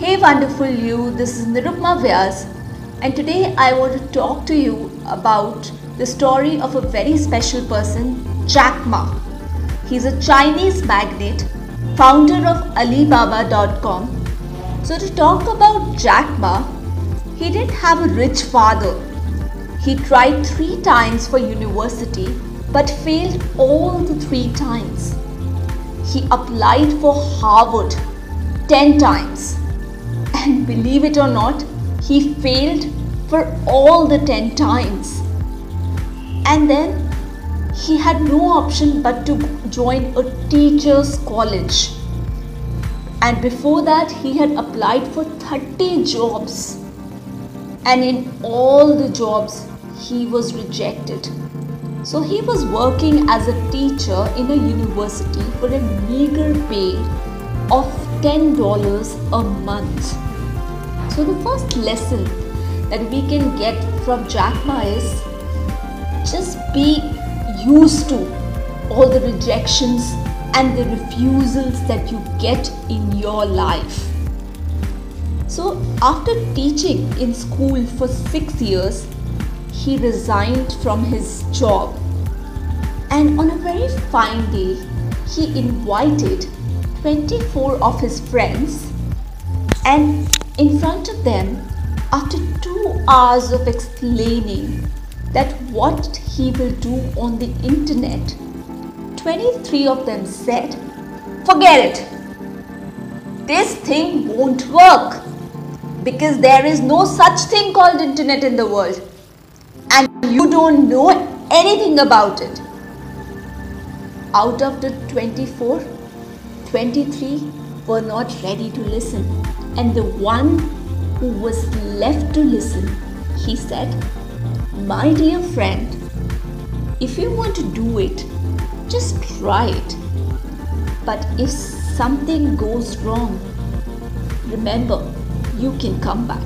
Hey wonderful you, this is Nirupma Vyas and today I want to talk to you about the story of a very special person, Jack Ma. He's a Chinese magnate, founder of Alibaba.com. So to talk about Jack Ma, he didn't have a rich father. He tried three times for university but failed all the three times. He applied for Harvard 10 times and believe it or not, he failed for all the 10 times. And then he had no option but to join a teacher's college. And before that, he had applied for 30 jobs. And in all the jobs, he was rejected. So he was working as a teacher in a university for a meager pay of $10 a month. So the first lesson that we can get from Jack Ma is just be used to all the rejections and the refusals that you get in your life. So after teaching in school for 6 years, he resigned from his job. And on a very fine day, he invited 24 of his friends and in front of them after two hours of explaining that what he will do on the internet 23 of them said forget it this thing won't work because there is no such thing called internet in the world and you don't know anything about it out of the 24 23 were not ready to listen. And the one who was left to listen, he said, My dear friend, if you want to do it, just try it. But if something goes wrong, remember, you can come back.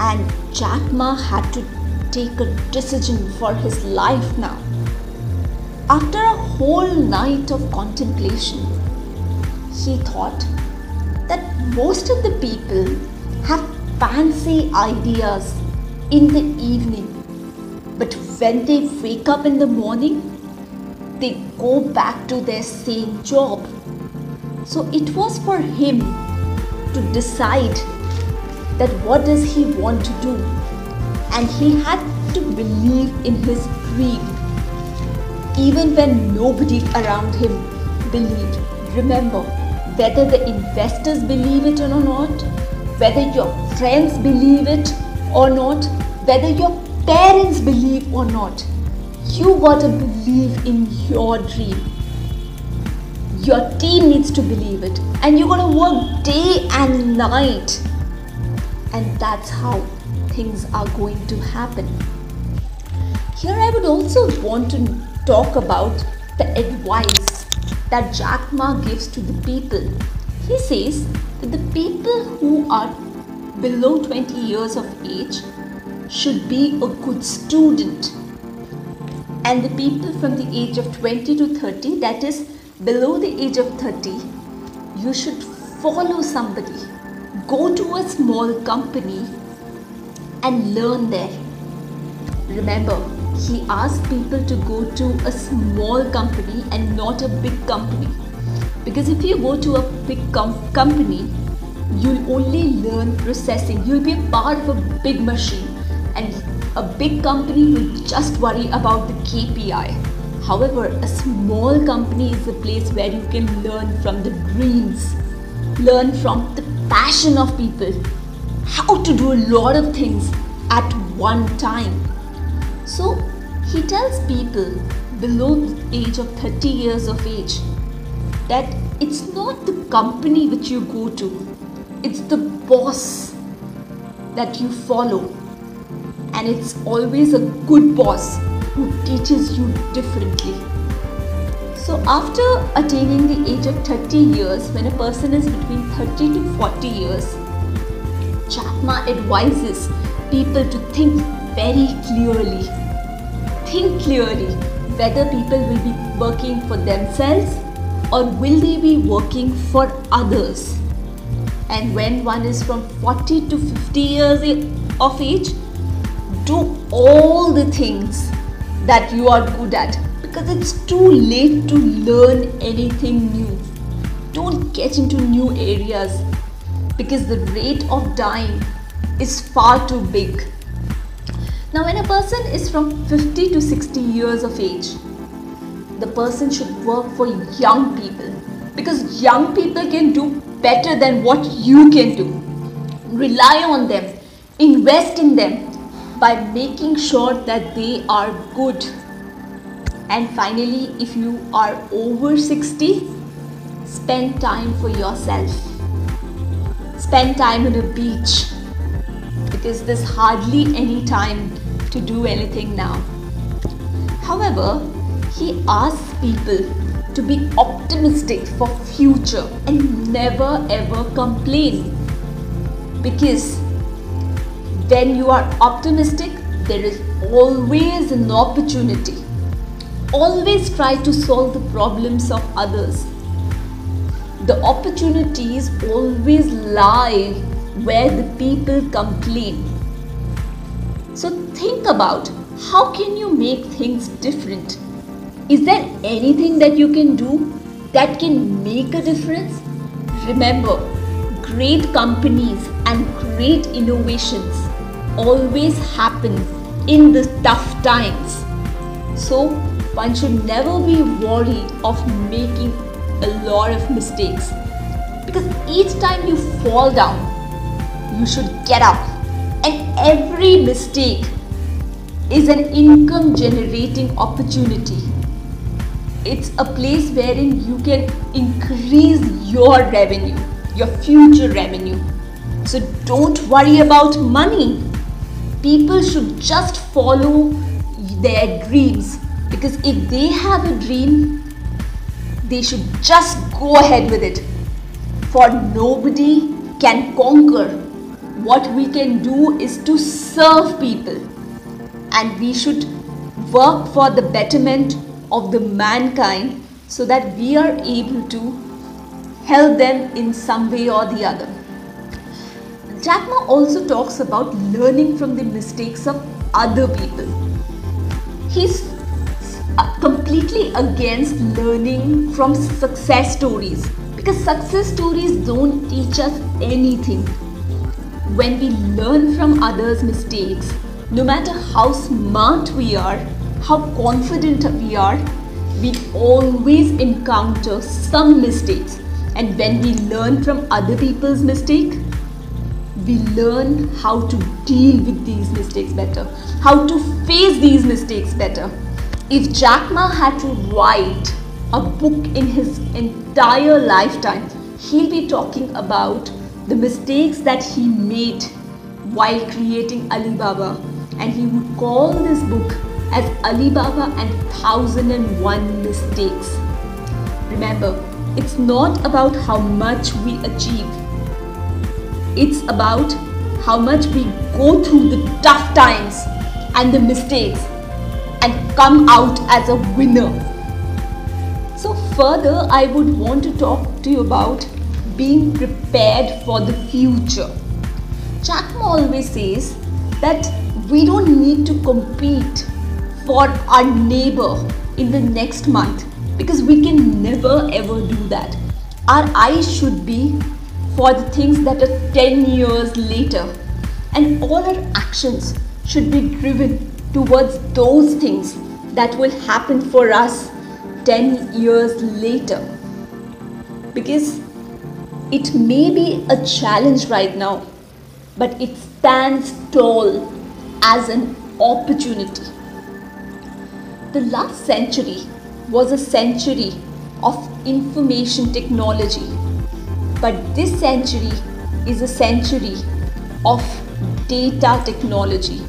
And Jack Ma had to take a decision for his life now. After a whole night of contemplation, he thought that most of the people have fancy ideas in the evening, but when they wake up in the morning, they go back to their same job. So it was for him to decide that what does he want to do. And he had to believe in his dream. Even when nobody around him believed. Remember whether the investors believe it or not, whether your friends believe it or not, whether your parents believe or not, you gotta believe in your dream. Your team needs to believe it, and you're gonna work day and night, and that's how things are going to happen. Here, I would also want to talk about the advice that Jack Ma gives to the people. He says that the people who are below 20 years of age should be a good student. And the people from the age of 20 to 30, that is below the age of 30, you should follow somebody. Go to a small company and learn there. Remember, he asked people to go to a small company and not a big company. Because if you go to a big com- company, you'll only learn processing. You'll be a part of a big machine, and a big company will just worry about the KPI. However, a small company is a place where you can learn from the dreams, learn from the passion of people, how to do a lot of things at one time. So he tells people below the age of 30 years of age that it's not the company which you go to, it's the boss that you follow. And it's always a good boss who teaches you differently. So, after attaining the age of 30 years, when a person is between 30 to 40 years, Jack Ma advises people to think very clearly think clearly whether people will be working for themselves or will they be working for others. And when one is from 40 to 50 years of age, do all the things that you are good at because it's too late to learn anything new. Don't get into new areas because the rate of dying is far too big. Now, when a person is from 50 to 60 years of age, the person should work for young people because young people can do better than what you can do. Rely on them, invest in them by making sure that they are good. And finally, if you are over 60, spend time for yourself. Spend time on a beach because there's hardly any time to do anything now. However, he asks people to be optimistic for future and never ever complain because when you are optimistic there is always an opportunity always try to solve the problems of others the opportunities always lie where the people complain. Think about how can you make things different? Is there anything that you can do that can make a difference? Remember, great companies and great innovations always happen in the tough times. So one should never be worried of making a lot of mistakes because each time you fall down you should get up. And every mistake is an income generating opportunity. It's a place wherein you can increase your revenue, your future revenue. So don't worry about money. People should just follow their dreams because if they have a dream, they should just go ahead with it. For nobody can conquer what we can do is to serve people and we should work for the betterment of the mankind so that we are able to help them in some way or the other. Jack Ma also talks about learning from the mistakes of other people. He's completely against learning from success stories because success stories don't teach us anything when we learn from others' mistakes, no matter how smart we are, how confident we are, we always encounter some mistakes. And when we learn from other people's mistake, we learn how to deal with these mistakes better, how to face these mistakes better. If Jack Ma had to write a book in his entire lifetime, he'll be talking about the mistakes that he made while creating Alibaba and he would call this book as Alibaba and 1001 Mistakes. Remember, it's not about how much we achieve. It's about how much we go through the tough times and the mistakes and come out as a winner. So further, I would want to talk to you about being prepared for the future. Jack always says that we don't need to compete for our neighbor in the next month because we can never ever do that. Our eyes should be for the things that are 10 years later, and all our actions should be driven towards those things that will happen for us 10 years later. Because it may be a challenge right now, but it stands tall as an opportunity. The last century was a century of information technology, but this century is a century of data technology.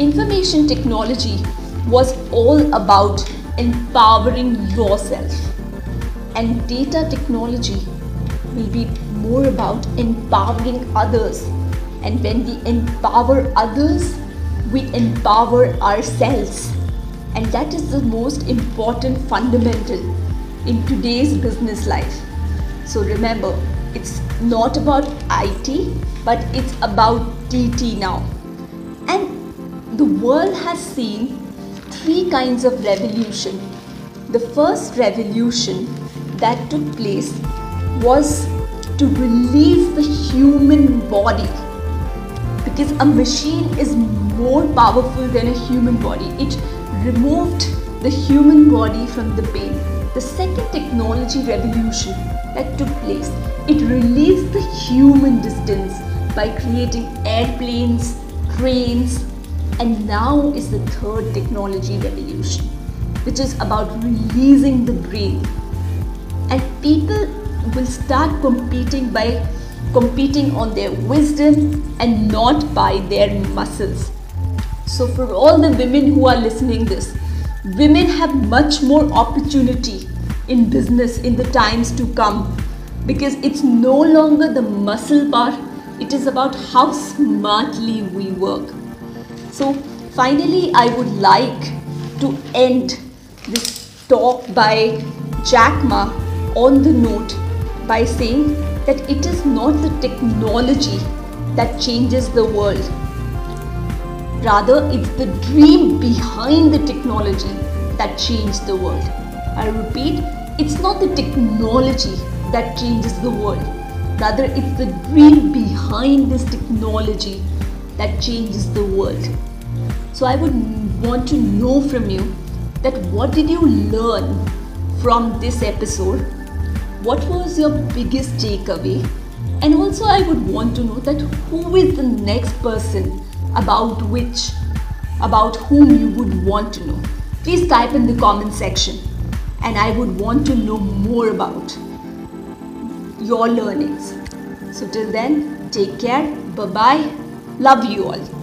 Information technology was all about empowering yourself, and data technology will be more about empowering others. And when we empower others, we empower ourselves. And that is the most important fundamental in today's business life. So remember, It's not about IT, but it's about DT now. And the world has seen three kinds of revolution. The first revolution that took place was to release the human body a machine is more powerful than a human body. It removed the human body from the pain. The second technology revolution that took place, it released the human distance by creating airplanes, trains, and now is the third technology revolution, which is about releasing the brain. And people will start competing by competing on their wisdom and not by their muscles. So for all the women who are listening this, women have much more opportunity in business in the times to come because it's no longer the muscle part, it is about how smartly we work. So finally I would like to end this talk by Jack Ma on the note by saying that it is not the technology that changes the world. Rather, it's the dream behind the technology that changed the world. I repeat, it's not the technology that changes the world. Rather, it's the dream behind this technology that changes the world. So, I would want to know from you that what did you learn from this episode what was your biggest takeaway? And also, I would want to know that who is the next person about which, about whom you would want to know. Please type in the comment section, and I would want to know more about your learnings. So, till then, take care, bye bye, love you all.